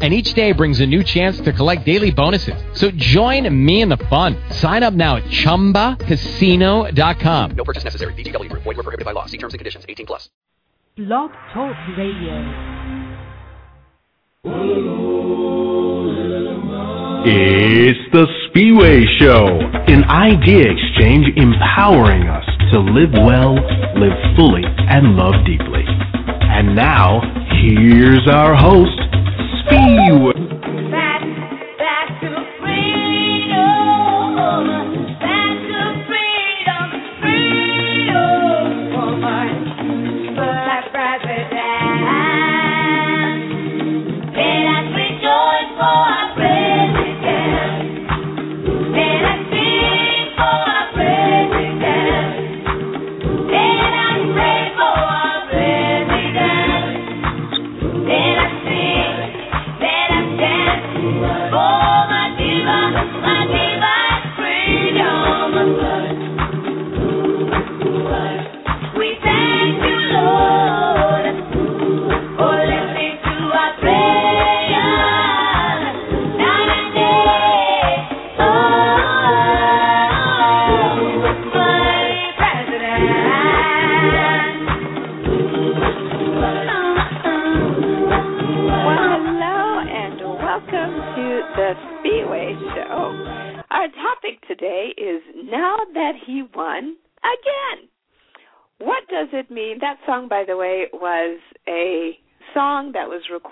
and each day brings a new chance to collect daily bonuses. So join me in the fun. Sign up now at ChumbaCasino.com. No purchase necessary. VGW Group. Void were prohibited by law. See terms and conditions. 18 plus. Blog Talk Radio. It's the Spiwe Show, an idea exchange empowering us to live well, live fully, and love deeply. And now, here's our host, Spiwe.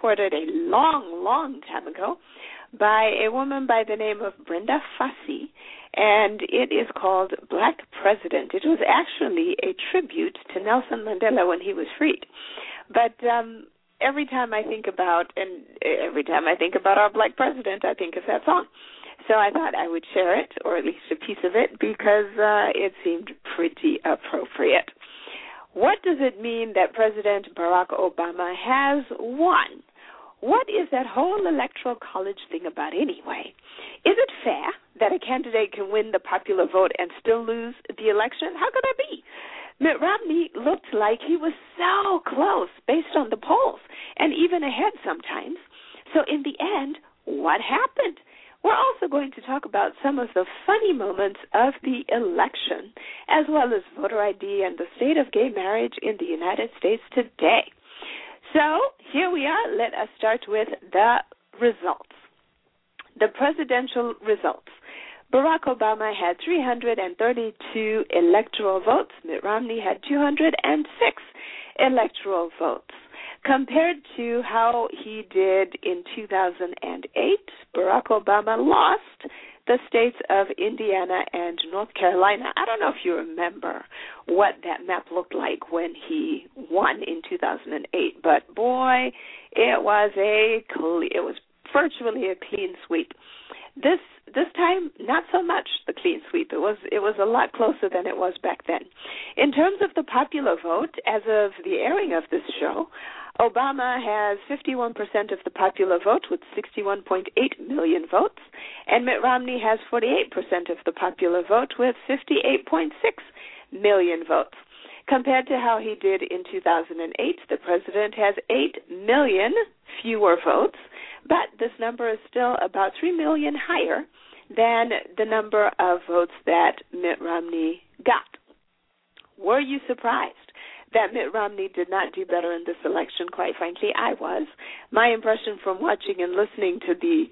Recorded a long, long time ago by a woman by the name of Brenda Fassie, and it is called Black President. It was actually a tribute to Nelson Mandela when he was freed. But um, every time I think about, and every time I think about our Black President, I think of that song. So I thought I would share it, or at least a piece of it, because uh, it seemed pretty appropriate. What does it mean that President Barack Obama has won? What is that whole electoral college thing about anyway? Is it fair that a candidate can win the popular vote and still lose the election? How could that be? Mitt Romney looked like he was so close based on the polls and even ahead sometimes. So, in the end, what happened? We're also going to talk about some of the funny moments of the election, as well as voter ID and the state of gay marriage in the United States today. So, here we are. Let us start with the results. The presidential results. Barack Obama had 332 electoral votes. Mitt Romney had 206 electoral votes. Compared to how he did in 2008, Barack Obama lost the states of Indiana and North Carolina. I don't know if you remember what that map looked like when he won in 2008, but boy, it was a it was virtually a clean sweep. This this time not so much the clean sweep. It was it was a lot closer than it was back then. In terms of the popular vote, as of the airing of this show, Obama has 51% of the popular vote with 61.8 million votes, and Mitt Romney has 48% of the popular vote with 58.6 million votes. Compared to how he did in 2008, the president has 8 million fewer votes, but this number is still about 3 million higher than the number of votes that Mitt Romney got. Were you surprised? That Mitt Romney did not do better in this election, quite frankly, I was. My impression from watching and listening to the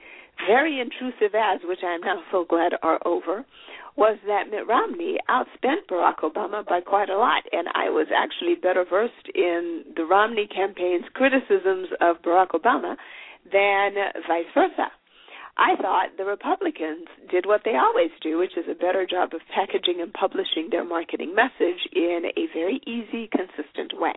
very intrusive ads, which I am now so glad are over, was that Mitt Romney outspent Barack Obama by quite a lot. And I was actually better versed in the Romney campaign's criticisms of Barack Obama than vice versa. I thought the Republicans did what they always do, which is a better job of packaging and publishing their marketing message in a very easy, consistent way.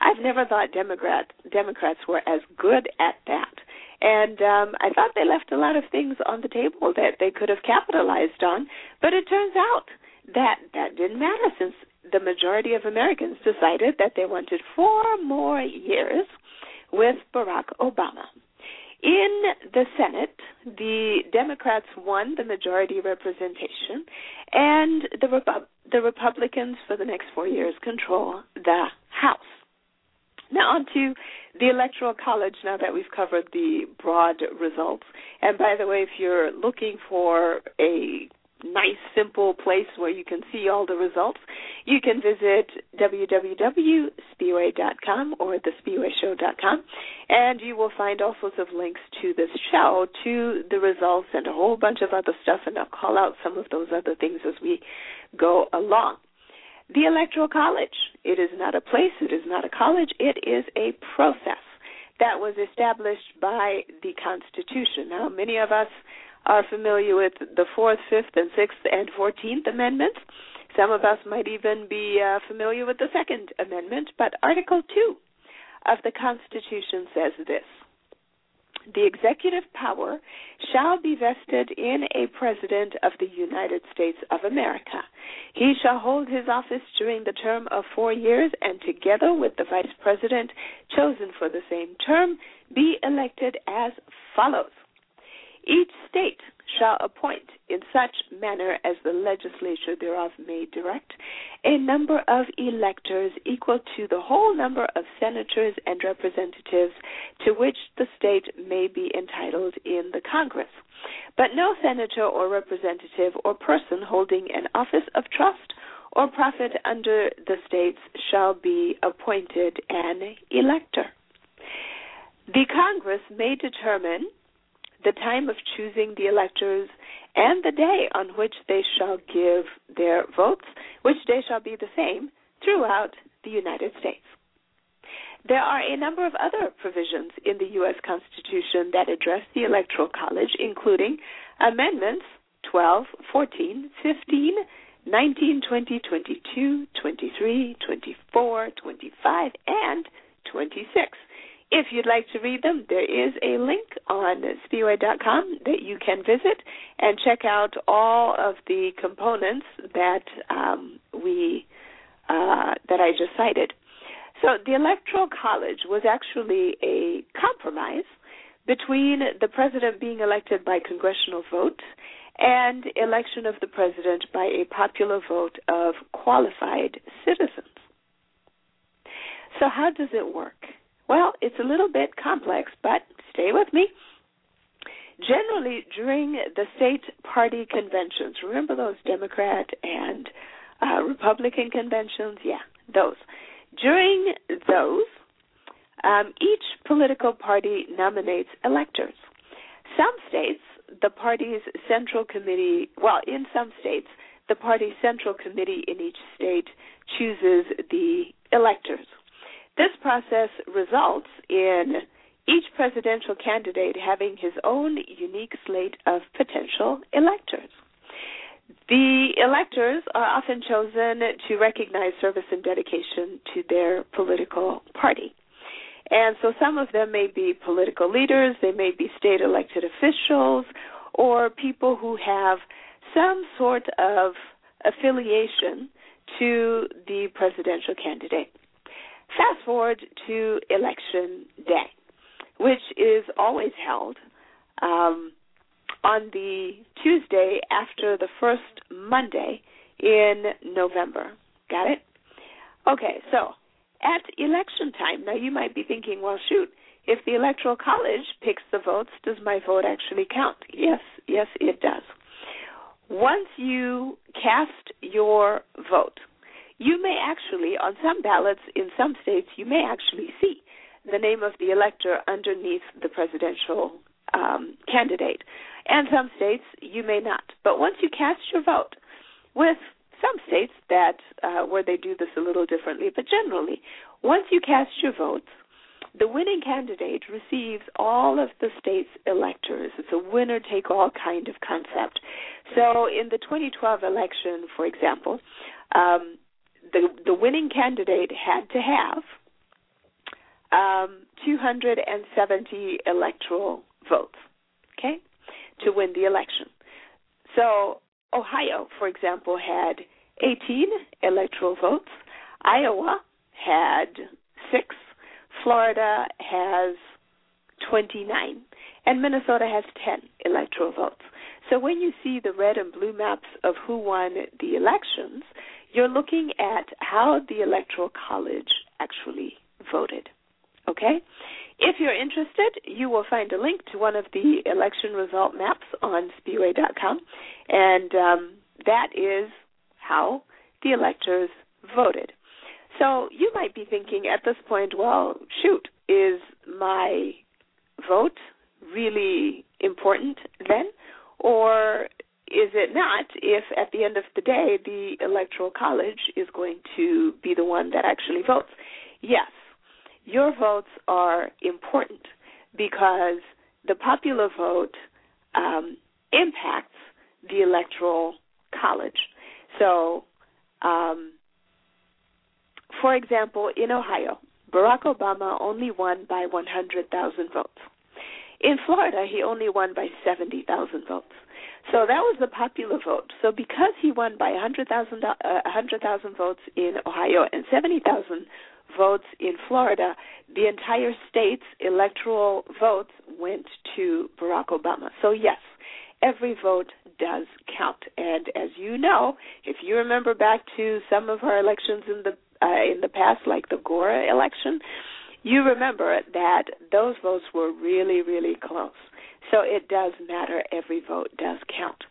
I've never thought Democrat, Democrats were as good at that. And um, I thought they left a lot of things on the table that they could have capitalized on, but it turns out that that didn't matter since the majority of Americans decided that they wanted four more years with Barack Obama. In the Senate, the Democrats won the majority representation, and the, Repu- the Republicans for the next four years control the House. Now, on to the Electoral College, now that we've covered the broad results. And by the way, if you're looking for a nice, simple place where you can see all the results, you can visit www.spiwe.com or thespiweshow.com, and you will find all sorts of links to this show, to the results, and a whole bunch of other stuff, and I'll call out some of those other things as we go along. The Electoral College. It is not a place, it is not a college, it is a process that was established by the Constitution. Now, many of us are familiar with the Fourth, Fifth, and Sixth and Fourteenth Amendments. Some of us might even be uh, familiar with the Second Amendment, but Article 2 of the Constitution says this The executive power shall be vested in a President of the United States of America. He shall hold his office during the term of four years, and together with the Vice President chosen for the same term, be elected as follows. Each state shall appoint in such manner as the legislature thereof may direct a number of electors equal to the whole number of senators and representatives to which the state may be entitled in the Congress. But no senator or representative or person holding an office of trust or profit under the states shall be appointed an elector. The Congress may determine the time of choosing the electors, and the day on which they shall give their votes, which day shall be the same throughout the United States. There are a number of other provisions in the U.S. Constitution that address the Electoral College, including Amendments 12, 14, 15, 19, 20, 22, 23, 24, 25, and 26. If you'd like to read them, there is a link on Spiwe.com that you can visit and check out all of the components that um, we uh, that I just cited. So the Electoral College was actually a compromise between the president being elected by congressional vote and election of the president by a popular vote of qualified citizens. So how does it work? Well, it's a little bit complex, but stay with me. Generally, during the state party conventions, remember those Democrat and uh, Republican conventions? Yeah, those. During those, um, each political party nominates electors. Some states, the party's central committee, well, in some states, the party's central committee in each state chooses the electors. This process results in each presidential candidate having his own unique slate of potential electors. The electors are often chosen to recognize service and dedication to their political party. And so some of them may be political leaders, they may be state elected officials, or people who have some sort of affiliation to the presidential candidate. Fast forward to election day, which is always held um, on the Tuesday after the first Monday in November. Got it? Okay, so at election time, now you might be thinking, well, shoot, if the Electoral College picks the votes, does my vote actually count? Yes, yes, it does. Once you cast your vote, you may actually, on some ballots in some states, you may actually see the name of the elector underneath the presidential um, candidate. And some states you may not. But once you cast your vote, with some states that uh, where they do this a little differently, but generally, once you cast your votes, the winning candidate receives all of the state's electors. It's a winner take all kind of concept. So in the 2012 election, for example, um, the the winning candidate had to have um, 270 electoral votes, okay, to win the election. So Ohio, for example, had 18 electoral votes. Iowa had six. Florida has 29. And Minnesota has 10 electoral votes. So when you see the red and blue maps of who won the elections, you're looking at how the Electoral College actually voted. Okay? If you're interested, you will find a link to one of the election result maps on Spiwe.com, and um, that is how the electors voted. So you might be thinking at this point, well, shoot, is my vote really important then? Or is it not if at the end of the day the electoral college is going to be the one that actually votes? Yes, your votes are important because the popular vote um, impacts the electoral college. So, um, for example, in Ohio, Barack Obama only won by 100,000 votes. In Florida, he only won by 70,000 votes. So that was the popular vote. So because he won by 100,000 uh, 100,000 votes in Ohio and 70,000 votes in Florida, the entire state's electoral votes went to Barack Obama. So yes, every vote does count. And as you know, if you remember back to some of our elections in the uh, in the past, like the Gore election, you remember that those votes were really, really close. So it does matter. Every vote does count.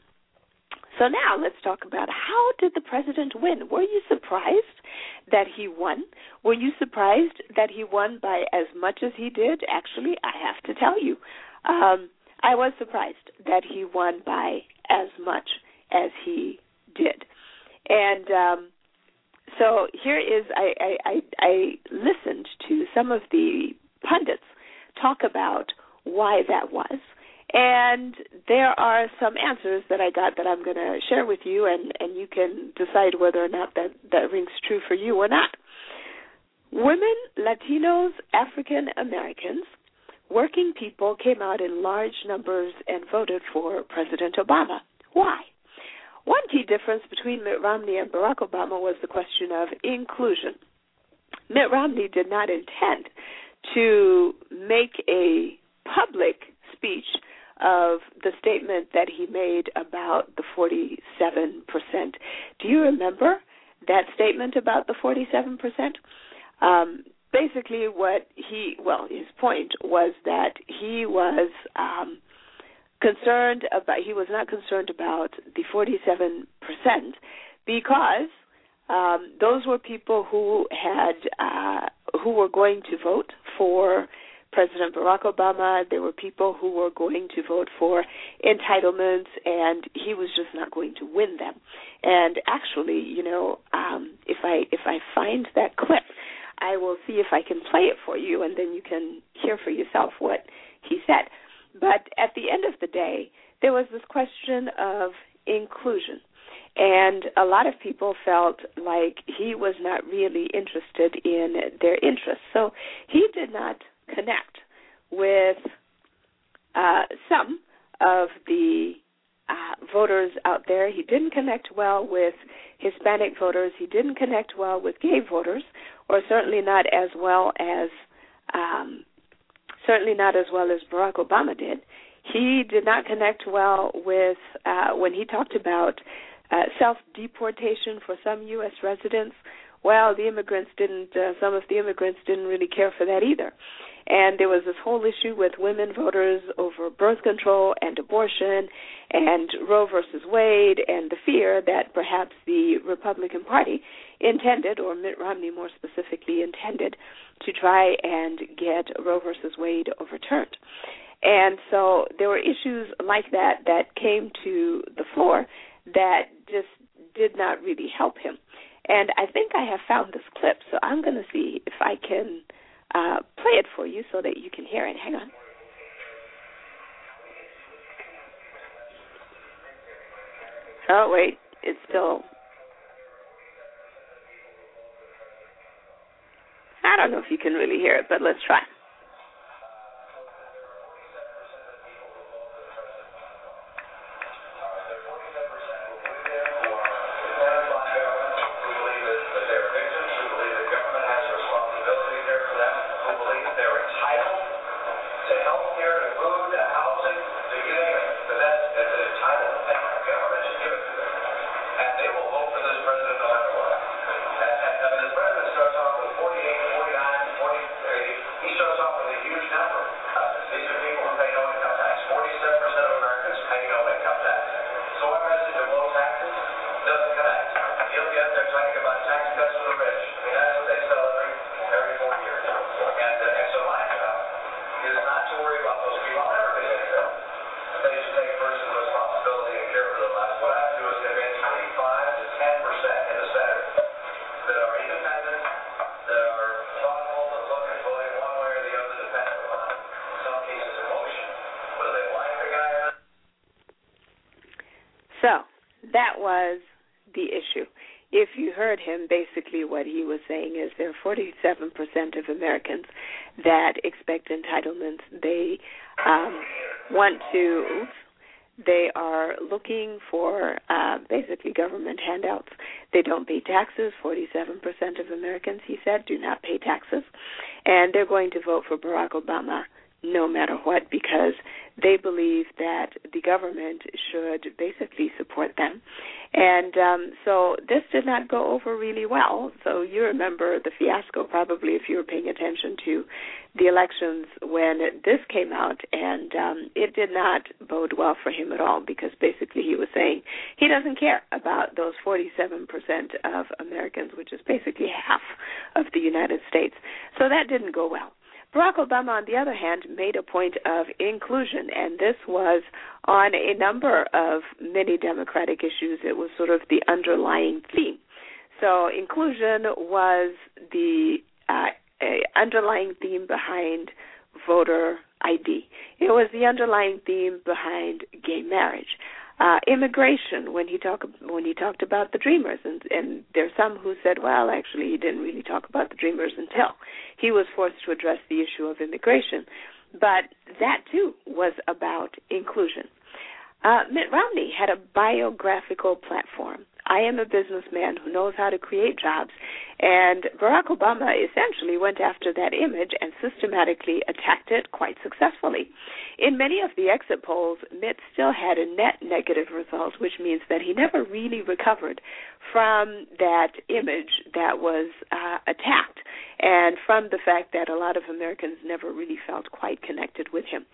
So now let's talk about how did the president win? Were you surprised that he won? Were you surprised that he won by as much as he did? Actually, I have to tell you, um, I was surprised that he won by as much as he did. And um, so here is I, I, I, I listened to some of the pundits talk about why that was. And there are some answers that I got that I'm going to share with you, and, and you can decide whether or not that, that rings true for you or not. Women, Latinos, African Americans, working people came out in large numbers and voted for President Obama. Why? One key difference between Mitt Romney and Barack Obama was the question of inclusion. Mitt Romney did not intend to make a public speech of the statement that he made about the 47%. Do you remember that statement about the 47%? Um, basically, what he, well, his point was that he was um, concerned about, he was not concerned about the 47% because um, those were people who had, uh, who were going to vote for President Barack Obama. There were people who were going to vote for entitlements, and he was just not going to win them. And actually, you know, um, if I if I find that clip, I will see if I can play it for you, and then you can hear for yourself what he said. But at the end of the day, there was this question of inclusion. And a lot of people felt like he was not really interested in their interests. So he did not connect with uh, some of the uh, voters out there. He didn't connect well with Hispanic voters. He didn't connect well with gay voters, or certainly not as well as um, certainly not as well as Barack Obama did. He did not connect well with uh, when he talked about uh, self deportation for some U.S. residents. Well, the immigrants didn't. Uh, some of the immigrants didn't really care for that either. And there was this whole issue with women voters over birth control and abortion and Roe versus Wade and the fear that perhaps the Republican Party intended, or Mitt Romney more specifically intended, to try and get Roe versus Wade overturned. And so there were issues like that that came to the floor that just did not really help him. And I think I have found this clip, so I'm going to see if I can uh, play it for you so that you can hear it. Hang on. Oh, wait. It's still. I don't know if you can really hear it, but let's try. healthcare and food him, basically what he was saying is there are 47% of Americans that expect entitlements. They um, want to, they are looking for uh, basically government handouts. They don't pay taxes. 47% of Americans, he said, do not pay taxes. And they're going to vote for Barack Obama no matter what because they believe that the government should basically support them. And um, so this did not go over really well. So you remember the fiasco probably if you were paying attention to the elections when this came out, and um, it did not bode well for him at all because basically he was saying he doesn't care about those 47% of Americans, which is basically half of the United States. So that didn't go well. Barack Obama, on the other hand, made a point of inclusion, and this was on a number of many Democratic issues. It was sort of the underlying theme. So, inclusion was the uh, underlying theme behind voter ID. It was the underlying theme behind gay marriage uh, immigration when he talked when he talked about the dreamers. And and there's some who said well actually he didn't really talk about the dreamers until he was forced to address the issue of immigration. But that too was about inclusion. Uh, Mitt Romney had a biographical platform I am a businessman who knows how to create jobs. And Barack Obama essentially went after that image and systematically attacked it quite successfully. In many of the exit polls, Mitt still had a net negative result, which means that he never really recovered from that image that was uh, attacked and from the fact that a lot of Americans never really felt quite connected with him.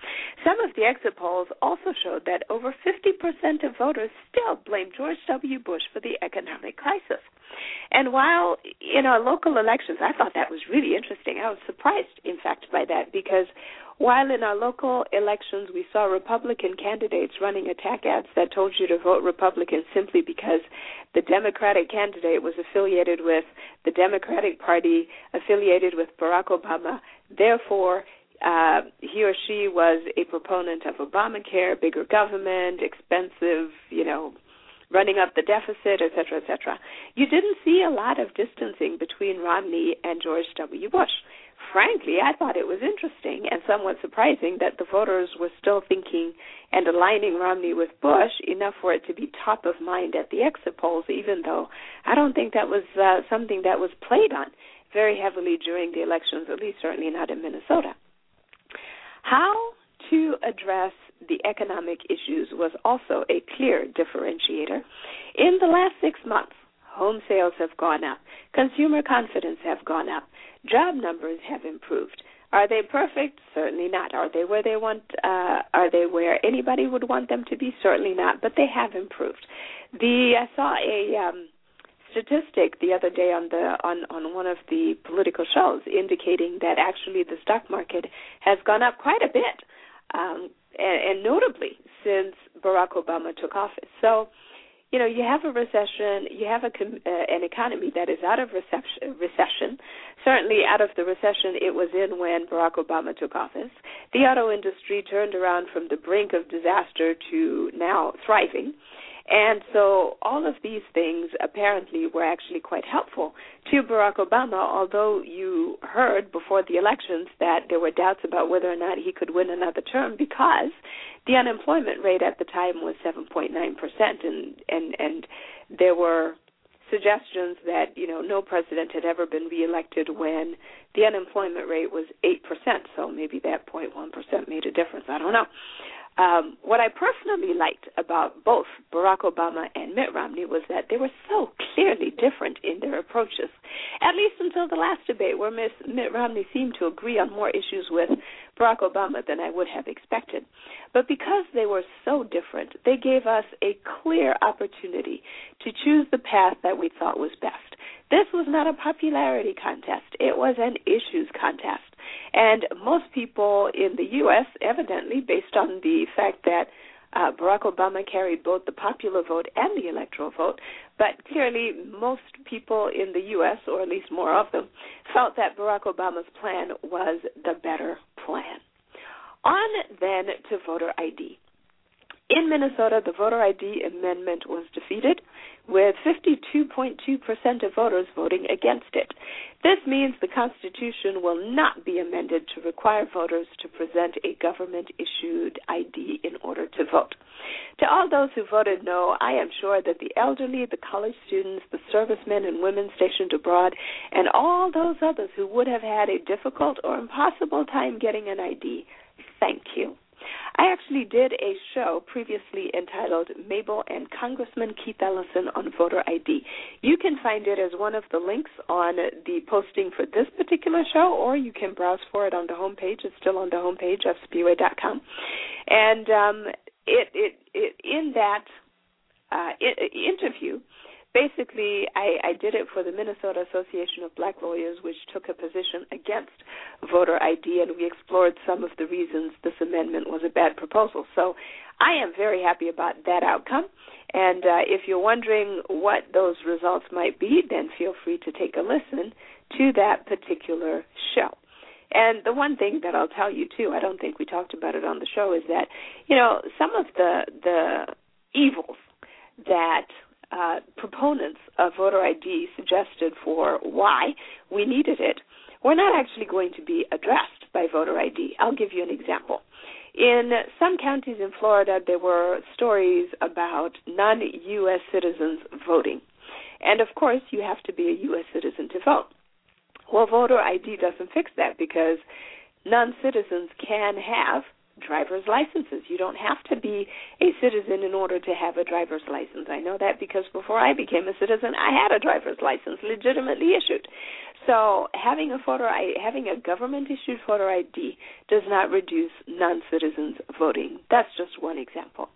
Some of the exit polls also showed that over 50% of voters still blame George W. Bush for the economic crisis. And while in our local elections, I thought that was really interesting. I was surprised, in fact, by that because while in our local elections we saw Republican candidates running attack ads that told you to vote Republican simply because the Democratic candidate was affiliated with the Democratic Party, affiliated with Barack Obama, therefore uh, he or she was a proponent of Obamacare, bigger government, expensive, you know, running up the deficit, et cetera, et cetera. You didn't see a lot of distancing between Romney and George W. Bush. Frankly, I thought it was interesting and somewhat surprising that the voters were still thinking and aligning Romney with Bush enough for it to be top of mind at the exit polls, even though I don't think that was uh, something that was played on very heavily during the elections, at least certainly not in Minnesota. How to address the economic issues was also a clear differentiator. In the last six months, home sales have gone up, consumer confidence have gone up, job numbers have improved. Are they perfect? Certainly not. Are they where they want? Uh, are they where anybody would want them to be? Certainly not. But they have improved. The I saw a um, statistic the other day on the on on one of the political shows indicating that actually the stock market has gone up quite a bit um, and, and notably since Barack Obama took office. So, you know, you have a recession, you have a uh, an economy that is out of recession, recession. Certainly, out of the recession it was in when Barack Obama took office. The auto industry turned around from the brink of disaster to now thriving. And so all of these things apparently were actually quite helpful to Barack Obama, although you heard before the elections that there were doubts about whether or not he could win another term because the unemployment rate at the time was 7.9% and and and there were suggestions that you know no president had ever been reelected when the unemployment rate was 8%, so maybe that 0.1% made a difference, I don't know. Um, what I personally liked about both Barack Obama and Mitt Romney was that they were so clearly different in their approaches, at least until the last debate, where Ms. Mitt Romney seemed to agree on more issues with Barack Obama than I would have expected. But because they were so different, they gave us a clear opportunity to choose the path that we thought was best. This was not a popularity contest, it was an issues contest. And most people in the U.S., evidently, based on the fact that uh, Barack Obama carried both the popular vote and the electoral vote, but clearly most people in the U.S., or at least more of them, felt that Barack Obama's plan was the better plan. On then to voter ID. In Minnesota, the voter ID amendment was defeated. With 52.2% of voters voting against it. This means the Constitution will not be amended to require voters to present a government issued ID in order to vote. To all those who voted no, I am sure that the elderly, the college students, the servicemen and women stationed abroad, and all those others who would have had a difficult or impossible time getting an ID, thank you. I actually did a show previously entitled MABL and Congressman Keith Ellison on voter ID. You can find it as one of the links on the posting for this particular show, or you can browse for it on the homepage. It's still on the homepage of Spiwe.com. And um, it, it, it, in that uh, interview, basically I, I did it for the Minnesota Association of Black Lawyers, which took a position against voter ID, and we explored some of the reasons this amendment was a bad proposal. So I am very happy about that outcome. And uh, if you're wondering what those results might be, then feel free to take a listen to that particular show. And the one thing that I'll tell you too, I don't think we talked about it on the show, is that you know some of the the evils that uh, proponents of voter ID suggested for why we needed it were not actually going to be addressed by voter ID. I'll give you an example. In some counties in Florida, there were stories about non U.S. citizens voting. And of course, you have to be a U.S. citizen to vote. Well, voter ID doesn't fix that because non citizens can have driver's licenses. You don't have to be a citizen in order to have a driver's license. I know that because before I became a citizen, I had a driver's license legitimately issued. So having a photo, having a government issued photo ID does not reduce non-citizens voting. That's just one example.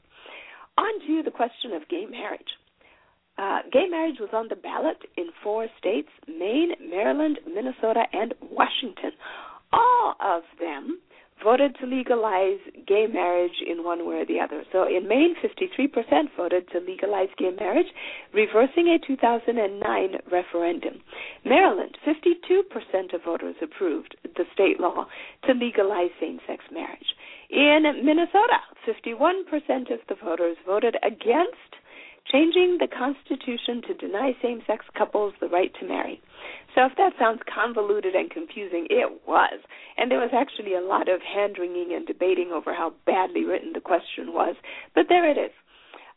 On to the question of gay marriage. Uh, gay marriage was on the ballot in four states Maine, Maryland, Minnesota, and Washington. All of them voted to legalize gay marriage in one way or the other. So in Maine, 53% voted to legalize gay marriage, reversing a 2009 referendum. Maryland, 52% of voters approved the state law to legalize same sex marriage. In Minnesota, 51% of the voters voted against changing the Constitution to deny same sex couples the right to marry. So if that sounds convoluted and confusing, it was. And there was actually a lot of hand wringing and debating over how badly written the question was. But there it is.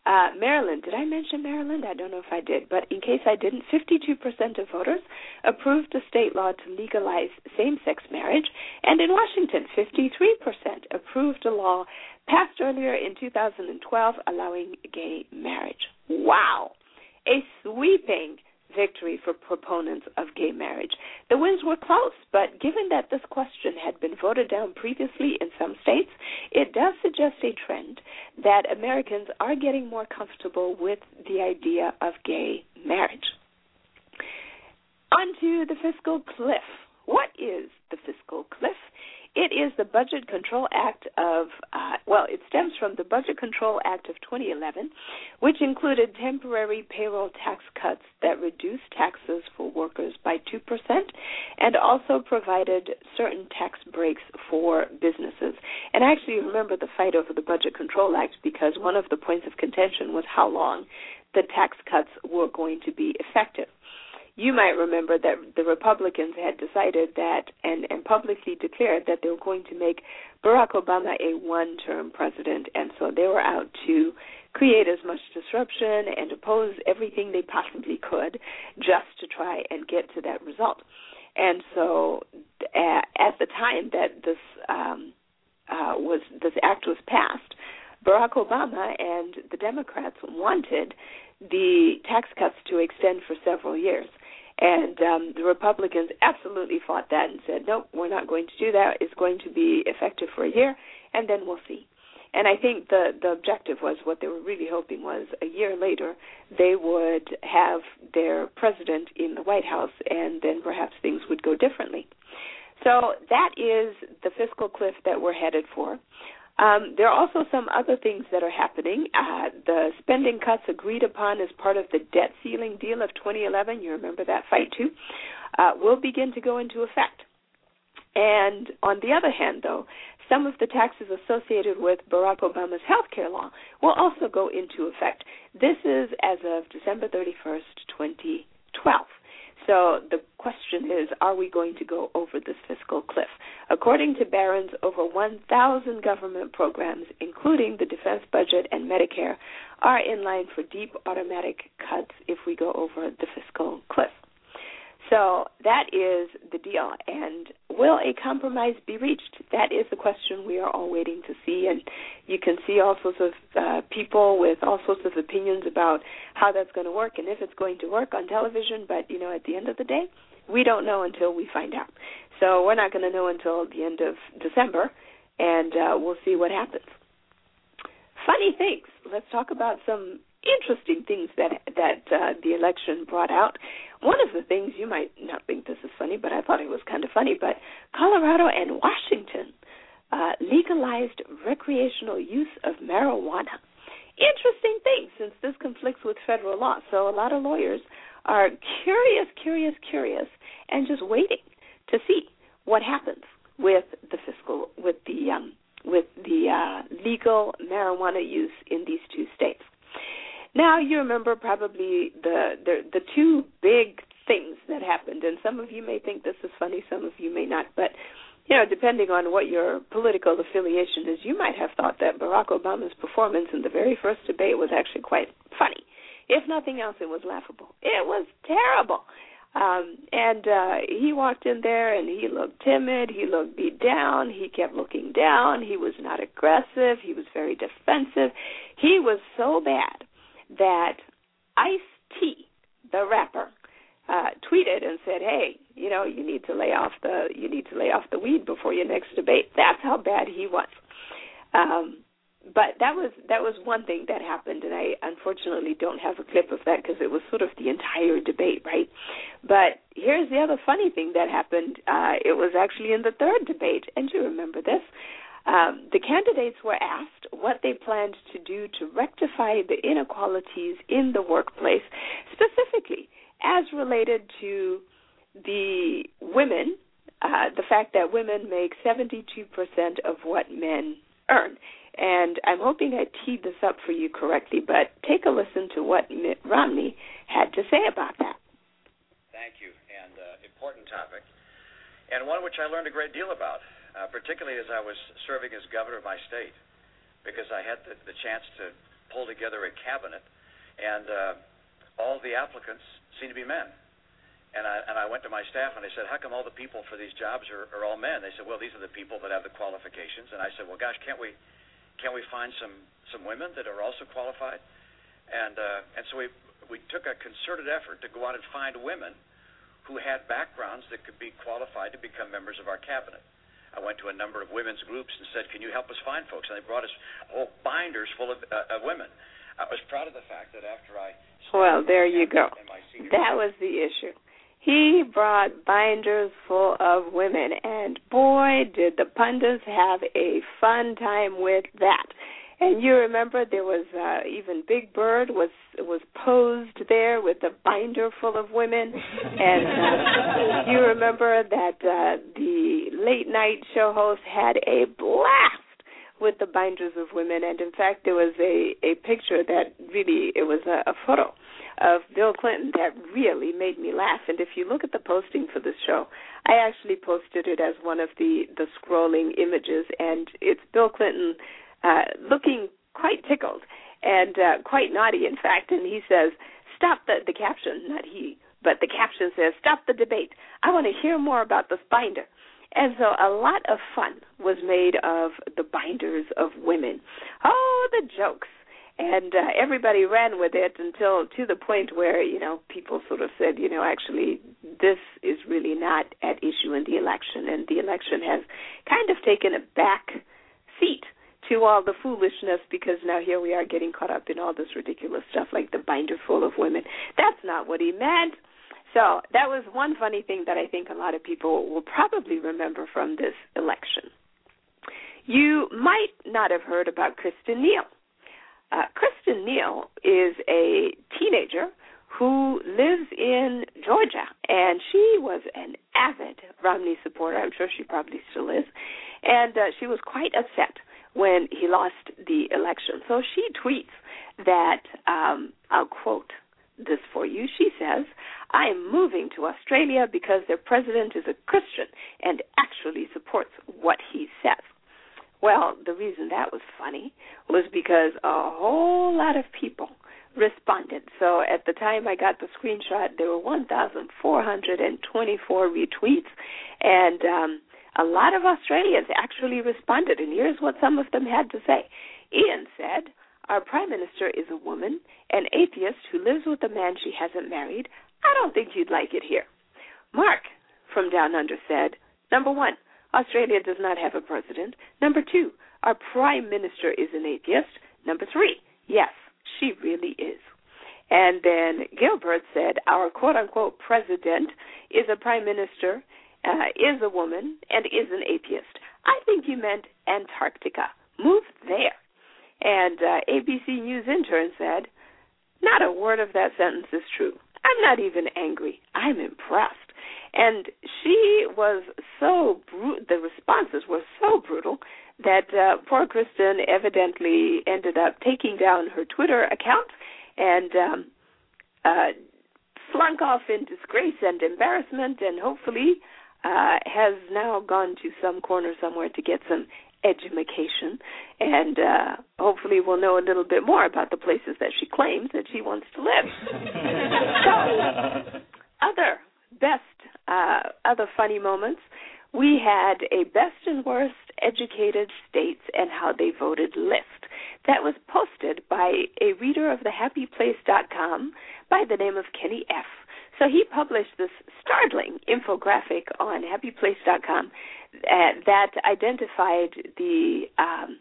Uh, Maryland, did I mention Maryland? I don't know if I did, but in case I didn't, 52% of voters approved a state law to legalize same sex marriage, and in Washington, 53% approved a law passed earlier in 2012 allowing gay marriage. Wow! A sweeping victory for proponents of gay marriage. The wins were close, but given that this question had been voted down previously in some states, it does suggest a trend that Americans are getting more comfortable with the idea of gay marriage. On to the fiscal cliff. What is the fiscal cliff? It is the Budget Control Act of, uh, well, it stems from the Budget Control Act of 2011, which included temporary payroll tax cuts that reduced taxes for workers by 2% and also provided certain tax breaks for businesses. And I actually remember the fight over the Budget Control Act because one of the points of contention was how long the tax cuts were going to be effective you might remember that the Republicans had decided that and, and publicly declared that they were going to make Barack Obama a one term president. And so they were out to create as much disruption and oppose everything they possibly could just to try and get to that result. And so at, the time that this um, uh, was this act was passed, Barack Obama and the Democrats wanted the tax cuts to extend for several years. And um, the Republicans absolutely fought that and said, nope, we're not going to do that. It's going to be effective for a year, and then we'll see. And I think the the objective was what they were really hoping was a year later they would have their president in the White House, and then perhaps things would go differently. So that is the fiscal cliff that we're headed for. Um, there are also some other things that are happening. Uh, the spending cuts agreed upon as part of the debt ceiling deal of 2011, you remember that fight too, uh, will begin to go into effect. And on the other hand, though, some of the taxes associated with Barack Obama's health care law will also go into effect. This is as of December 31st, 2012. So the question is, are we going to go over this fiscal cliff? According to Barron's, over 1,000 government programs, including the defense budget and Medicare, are in line for deep automatic cuts if we go over the fiscal cliff. So that is the deal. And will a compromise be reached? That is the question we are all waiting to see. And you can see all sorts of uh, people with all sorts of opinions about how that's going to work and if it's going to work on television. But, you know, at the end of the day, we don't know until we find out. So we're not going to know until the end of December, and uh, we'll see what happens. Funny things. Let's talk about some interesting things that that uh, the election brought out. One of the things you might not think this is funny, but I thought it was kind of funny. But Colorado and Washington uh, legalized recreational use of marijuana. Interesting thing, since this conflicts with federal law. So a lot of lawyers are curious, curious, curious, and just waiting to see what happens with the fiscal, with the um, with the uh, legal marijuana use in these two states. Now you remember probably the, the the two big things that happened, and some of you may think this is funny, some of you may not, but you know, depending on what your political affiliation is, you might have thought that Barack Obama's performance in the very first debate was actually quite nothing else, it was laughable. It was terrible. Um, and uh, he walked in there and he looked timid. He looked beat down. He kept looking down. He was not aggressive. He was very defensive. He was so bad that Ice T, the rapper, uh, tweeted and said, "Hey, you know, you need to lay off the you need to lay off the weed before your next debate." That's how bad he was. Um, but that was that was one thing that happened, and I unfortunately don't have a clip of that because it was sort of the entire debate, right? But here's the other funny thing that happened. Uh, it was actually in the third debate, and you remember this. Um, the candidates were asked what they planned to do to rectify the inequalities in the workplace, specifically as related to the women, uh, the fact that women make 72% of what men earn. And I'm hoping I teed this up for you correctly, but take a listen to what Mitt Romney had to say about that. Thank you, and uh, important topic, and one which I learned a great deal about uh, particularly as I was serving as governor of my state, because I had the, the chance to pull together a cabinet, and uh, all the applicants seemed to be men. And I and I went to my staff and I said, "How come all the people for these jobs are, are all men?" They said, "Well, these are the people that have the qualifications." And I said, "Well, gosh, can't we can't we find some some women that are also qualified?" And uh, and so we we took a concerted effort to go out and find women who had backgrounds that could be qualified to become members of our cabinet. I went to a number of women's groups and said, "Can you help us find folks?" And they brought us whole binders full of, uh, of women. I was proud of the fact that after I well, there you go. That was the issue. He brought binders full of women, and boy, did the pundits have a fun time with that. And you remember there was uh, even Big Bird was was posed there with a binder full of women, and uh, you remember that uh, the late night show host had a blast with the binders of women, and in fact there was a a picture that really it was a, a photo of Bill Clinton that really made me laugh. And if you look at the posting for this show, I actually posted it as one of the the scrolling images, and it's Bill Clinton uh, looking quite tickled and uh, quite naughty, in fact. And he says, "Stop the the caption, not he, but the caption says, "Stop the debate. I want to hear more about this binder." And so a lot of fun was made of the binders of women. Oh, the jokes. And uh, everybody ran with it until to the point where, you know, people sort of said, you know, actually, this is really not at issue in the election. And the election has kind of taken a back seat to all the foolishness because now here we are getting caught up in all this ridiculous stuff like the binder full of women. That's not what he meant. So that was one funny thing that I think a lot of people will probably remember from this election. You might not have heard about Kristen Neal. Uh, Kristen Neal is a teenager who lives in Georgia, and she was an avid Romney supporter. I'm sure she probably still is. and uh, she was quite upset when he lost the election. So she tweets that um, I'll quote this for you. She says, I am moving to Australia because their president is a Christian and actually supports what he says. Well, the reason that was funny was because a whole lot of people responded. So at the time I got the screenshot, there were 1,424 retweets, and um, a lot of Australians actually responded. And here's what some of them had to say. Ian said, Our Prime Minister is a woman, an atheist who lives with a man she hasn't married. I don't think you'd like it here. Mark from Down Under said, Number one, Australia does not have a president. Number two, our Prime Minister is an atheist. Number three, yes, she really is. And then Gilbert said, Our quote unquote president is a prime minister, uh, is a woman, and is an atheist. I think you meant Antarctica. Move there. And uh, ABC News intern said, Not a word of that sentence is true. I'm not even angry. I'm impressed. And she was so brute, the responses were so brutal that uh, poor Kristen evidently ended up taking down her Twitter account and um, uh, slunk off in disgrace and embarrassment, and hopefully uh, has now gone to some corner somewhere to get some education, and uh, hopefully we'll know a little bit more about the places that she claims that she wants to live. so, other best, uh, other funny moments. We had a best and worst educated states and how they voted list that was posted by a reader of thehappyplace.com by the name of Kenny F. So he published this startling infographic on happyplace.com uh, that identified the um,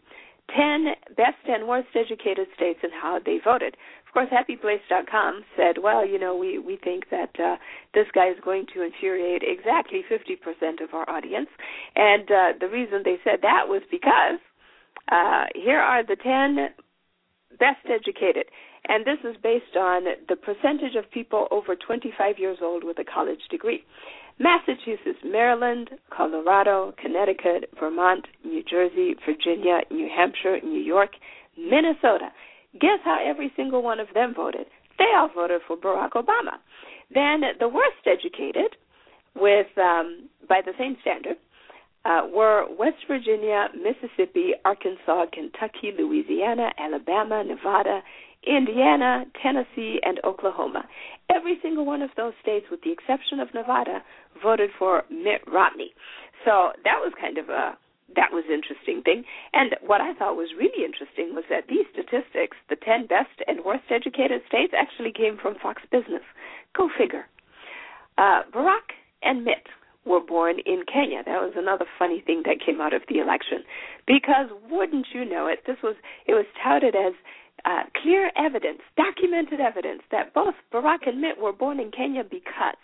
10 best and worst educated states and how they voted. Of course, happyplace.com said, well, you know, we, we think that uh, this guy is going to infuriate exactly 50% of our audience. And uh, the reason they said that was because uh, here are the 10 best educated. And this is based on the percentage of people over 25 years old with a college degree. Massachusetts, Maryland, Colorado, Connecticut, Vermont, New Jersey, Virginia, New Hampshire, New York, Minnesota. Guess how every single one of them voted? They all voted for Barack Obama. Then the worst educated, with um, by the same standard, uh, were West Virginia, Mississippi, Arkansas, Kentucky, Louisiana, Alabama, Nevada, Indiana, Tennessee, and Oklahoma. Every single one of those states, with the exception of Nevada, voted for Mitt Romney. So that was kind of a that was interesting thing. And what I thought was really interesting was that these statistics, the 10 best and worst educated states, actually came from Fox Business. Go figure. Uh, Barack and Mitt were born in Kenya. That was another funny thing that came out of the election, because wouldn't you know it? This was it was touted as uh, clear evidence, documented evidence that both Barack and Mitt were born in Kenya because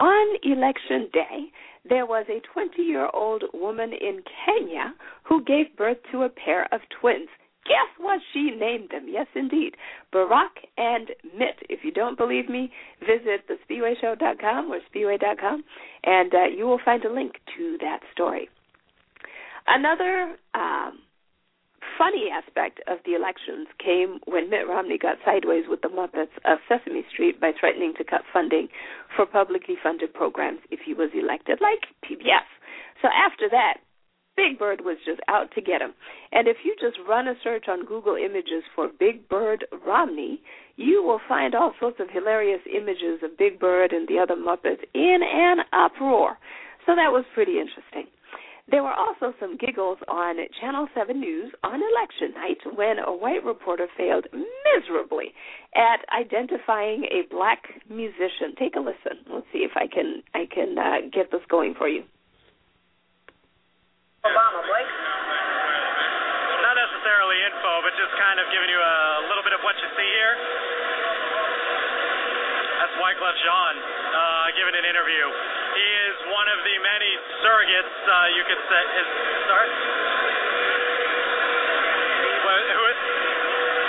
on election day there was a 20 year old woman in Kenya who gave birth to a pair of twins. Guess what she named them? Yes, indeed. Barack and Mitt. If you don't believe me, visit the thespiweshow.com or spiwe.com, and uh, you will find a link to that story. Another um, funny aspect of the elections came when Mitt Romney got sideways with the Muppets of Sesame Street by threatening to cut funding for publicly funded programs if he was elected, like PBS. So after that, Big Bird was just out to get him. And if you just run a search on Google Images for Big Bird Romney, you will find all sorts of hilarious images of Big Bird and the other Muppets in an uproar. So that was pretty interesting. There were also some giggles on Channel 7 News on election night when a white reporter failed miserably at identifying a black musician. Take a listen. Let's see if I can I can uh, get this going for you. Obama, Blake? Not necessarily info, but just kind of giving you a little bit of what you see here. That's Wyclef Jean uh, giving an interview. One of the many surrogates, uh, you could say. Is, sorry?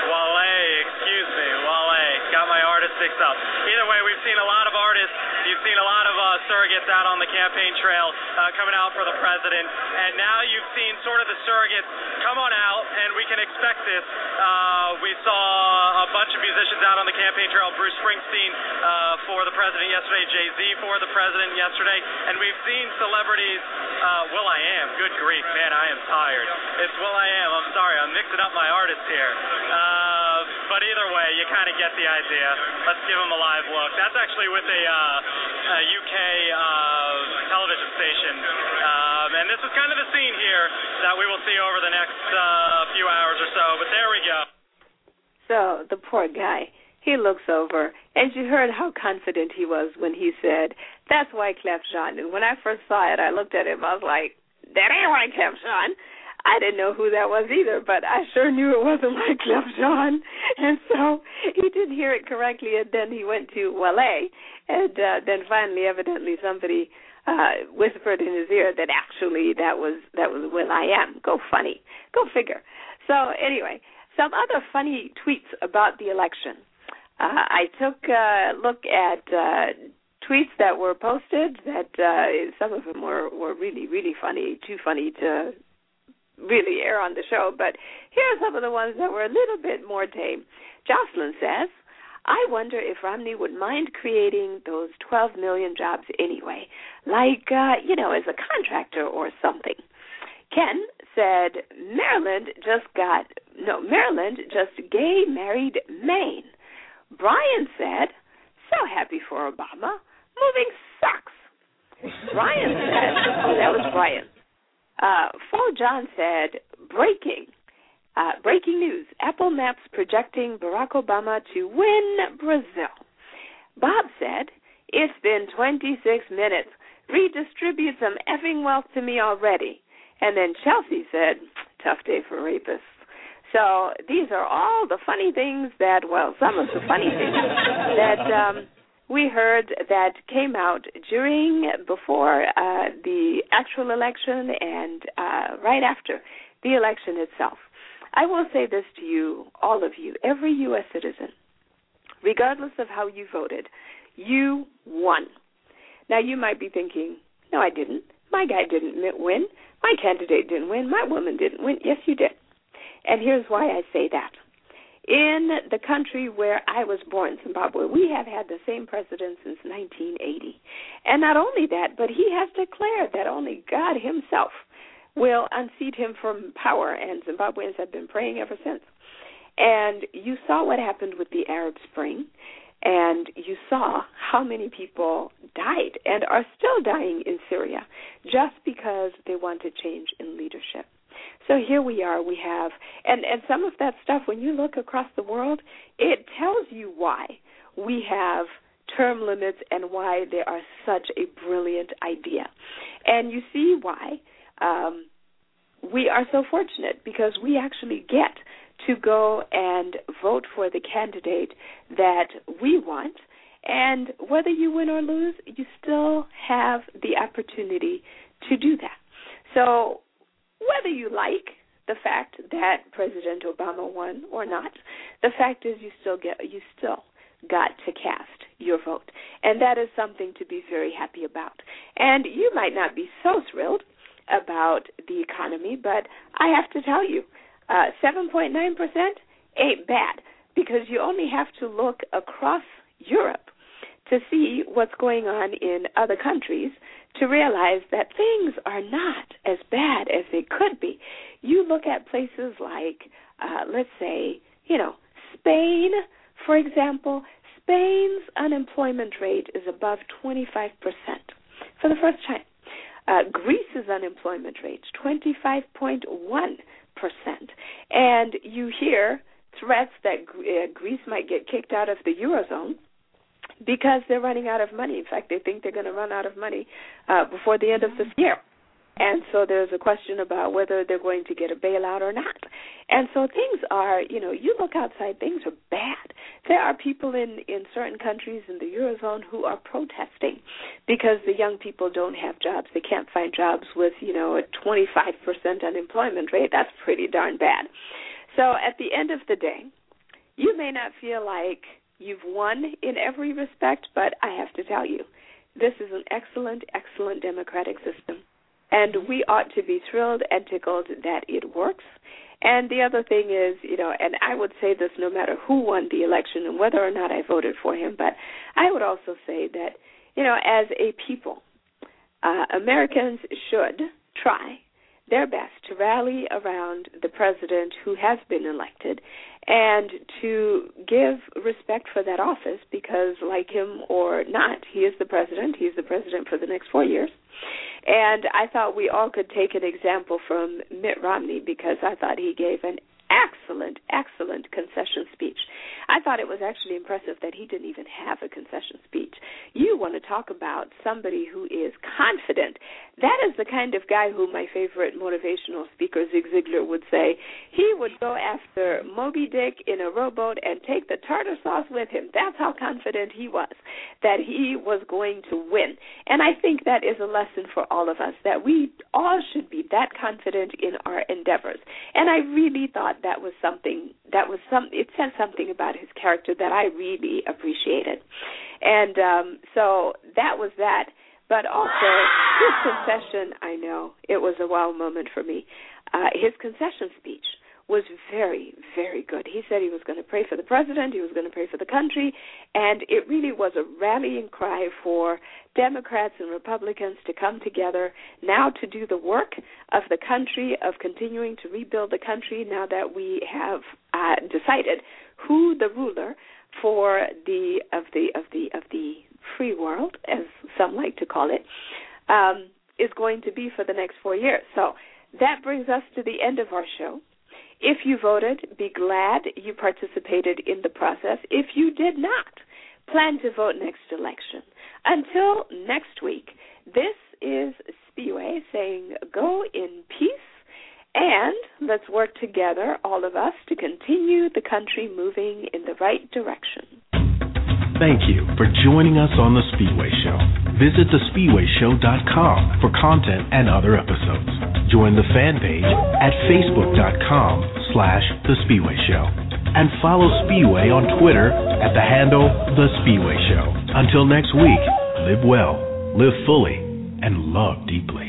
Wale, excuse me, Wale. Got my artist sticks up. Either way, we've seen a lot of artists, you've seen a lot of uh, surrogates out on the campaign trail uh, coming out for the president, and now you've seen sort of the surrogates come on out, and we can expect this. Uh, we saw a bunch of musicians out on the campaign trail. Bruce Springsteen uh, for the president yesterday, Jay Z for the president yesterday, and we've seen celebrities. Uh, Will I Am, good grief, man, I am tired. It's Will I Am. I'm sorry, I'm mixing up my artists here. Uh, but either way, you kind of get the idea. Let's give them a live look. That's actually with a, uh, a UK uh, television station. Um, and this is kind of the scene here that we will see over the next uh, few hours or so. But there we go. So the poor guy, he looks over, and you heard how confident he was when he said, "That's Wyclef Jean." And when I first saw it, I looked at him. I was like, "That ain't Wyclef Jean." I didn't know who that was either, but I sure knew it wasn't Wyclef Jean. And so he didn't hear it correctly, and then he went to Wale, and uh, then finally, evidently, somebody uh whispered in his ear that actually that was that was Will I Am. Go funny. Go figure. So anyway, some other funny tweets about the election. Uh, I took a look at uh, tweets that were posted. That uh, some of them were were really really funny, too funny to really air on the show. But here are some of the ones that were a little bit more tame. Jocelyn says. I wonder if Romney would mind creating those 12 million jobs anyway, like, uh, you know, as a contractor or something. Ken said Maryland just got, no, Maryland just gay married Maine. Brian said, so happy for Obama. Moving sucks. Brian said, oh, that was Brian. Uh, Paul John said, breaking. Uh, breaking news Apple Maps projecting Barack Obama to win Brazil. Bob said, It's been 26 minutes. Redistribute some effing wealth to me already. And then Chelsea said, Tough day for rapists. So these are all the funny things that, well, some of the funny things that um, we heard that came out during, before uh, the actual election and uh, right after the election itself. I will say this to you, all of you, every U.S. citizen, regardless of how you voted, you won. Now, you might be thinking, no, I didn't. My guy didn't win. My candidate didn't win. My woman didn't win. Yes, you did. And here's why I say that. In the country where I was born, Zimbabwe, we have had the same president since 1980. And not only that, but he has declared that only God Himself will unseat him from power, and Zimbabweans have been praying ever since. And you saw what happened with the Arab Spring, and you saw how many people died and are still dying in Syria just because they want to change in leadership. So here we are. We have, and and some of that stuff. When you look across the world, it tells you why we have term limits and why they are such a brilliant idea. And you see why um, we are so fortunate because we actually get to go and vote for the candidate that we want. And whether you win or lose, you still have the opportunity to do that. So, whether you like the fact that President Obama won or not, the fact is you still get you still got to cast your vote. And that is something to be very happy about. And you might not be so thrilled about the economy, but I have to tell you, uh, 7.9% ain't bad because you only have to look across Europe to see what's going on in other countries to realize that things are not as bad as they could be. You look at places like, uh, let's say, you know, Spain, for example, Spain's unemployment rate is above 25% for the first time. Uh, Greece's unemployment rate, 25.1%. And you hear threats that uh, Greece might get kicked out of the Eurozone because they're running out of money. In fact, they think they're going to run out of money uh, before the end of this year. And so there's a question about whether they're going to get a bailout or not. And so things are, you know, you look outside, things are bad. There are people in in certain countries in the eurozone who are protesting because the young people don't have jobs. They can't find jobs with, you know, a 25% unemployment rate. That's pretty darn bad. So at the end of the day, you may not feel like you've won in every respect, but I have to tell you, this is an excellent, excellent democratic system. And we ought to be thrilled and tickled that it works. And the other thing is, you know, and I would say this no matter who won the election and whether or not I voted for him, but I would also say that, you know, as a people, uh, Americans should try their best to rally around the president who has been elected and to give respect for that office because, like him or not, he is the president. He is the president for the next four years. And I thought we all could take an example from Mitt Romney because I thought he gave an excellent, excellent concession speech. I thought it was actually impressive that he didn't even have a concession speech. You want to talk about somebody who is confident. That is the kind of guy who my favorite motivational speaker, Zig Ziglar, would say. He would go after Moby Dick in a rowboat and take the tartar sauce with him. That's how confident he was that he was going to win. And I think that is a lesson for all of us that we all should be that confident in our endeavors. And I really thought that was something that was some it said something about his character that I really appreciated. And um so that was that. But also his concession, I know, it was a wow moment for me. Uh his concession speech was very, very good. He said he was going to pray for the president, he was going to pray for the country, and it really was a rallying cry for Democrats and Republicans to come together now to do the work of the country, of continuing to rebuild the country now that we have uh, decided who the ruler for the of the of the of the free world, as some like to call it, um, is going to be for the next four years. So that brings us to the end of our show. If you voted, be glad you participated in the process. If you did not, plan to vote next election. Until next week, this is Spiwe saying go in peace and let's work together, all of us, to continue the country moving in the right direction. Thank you for joining us on The Spiwe Show. Visit thespiweshow.com for content and other episodes. Join the fan page at facebook.com slash The Spiwe Show. And follow Spiwe on Twitter at the handle The Spiwe Show. Until next week, live well, live fully, and love deeply.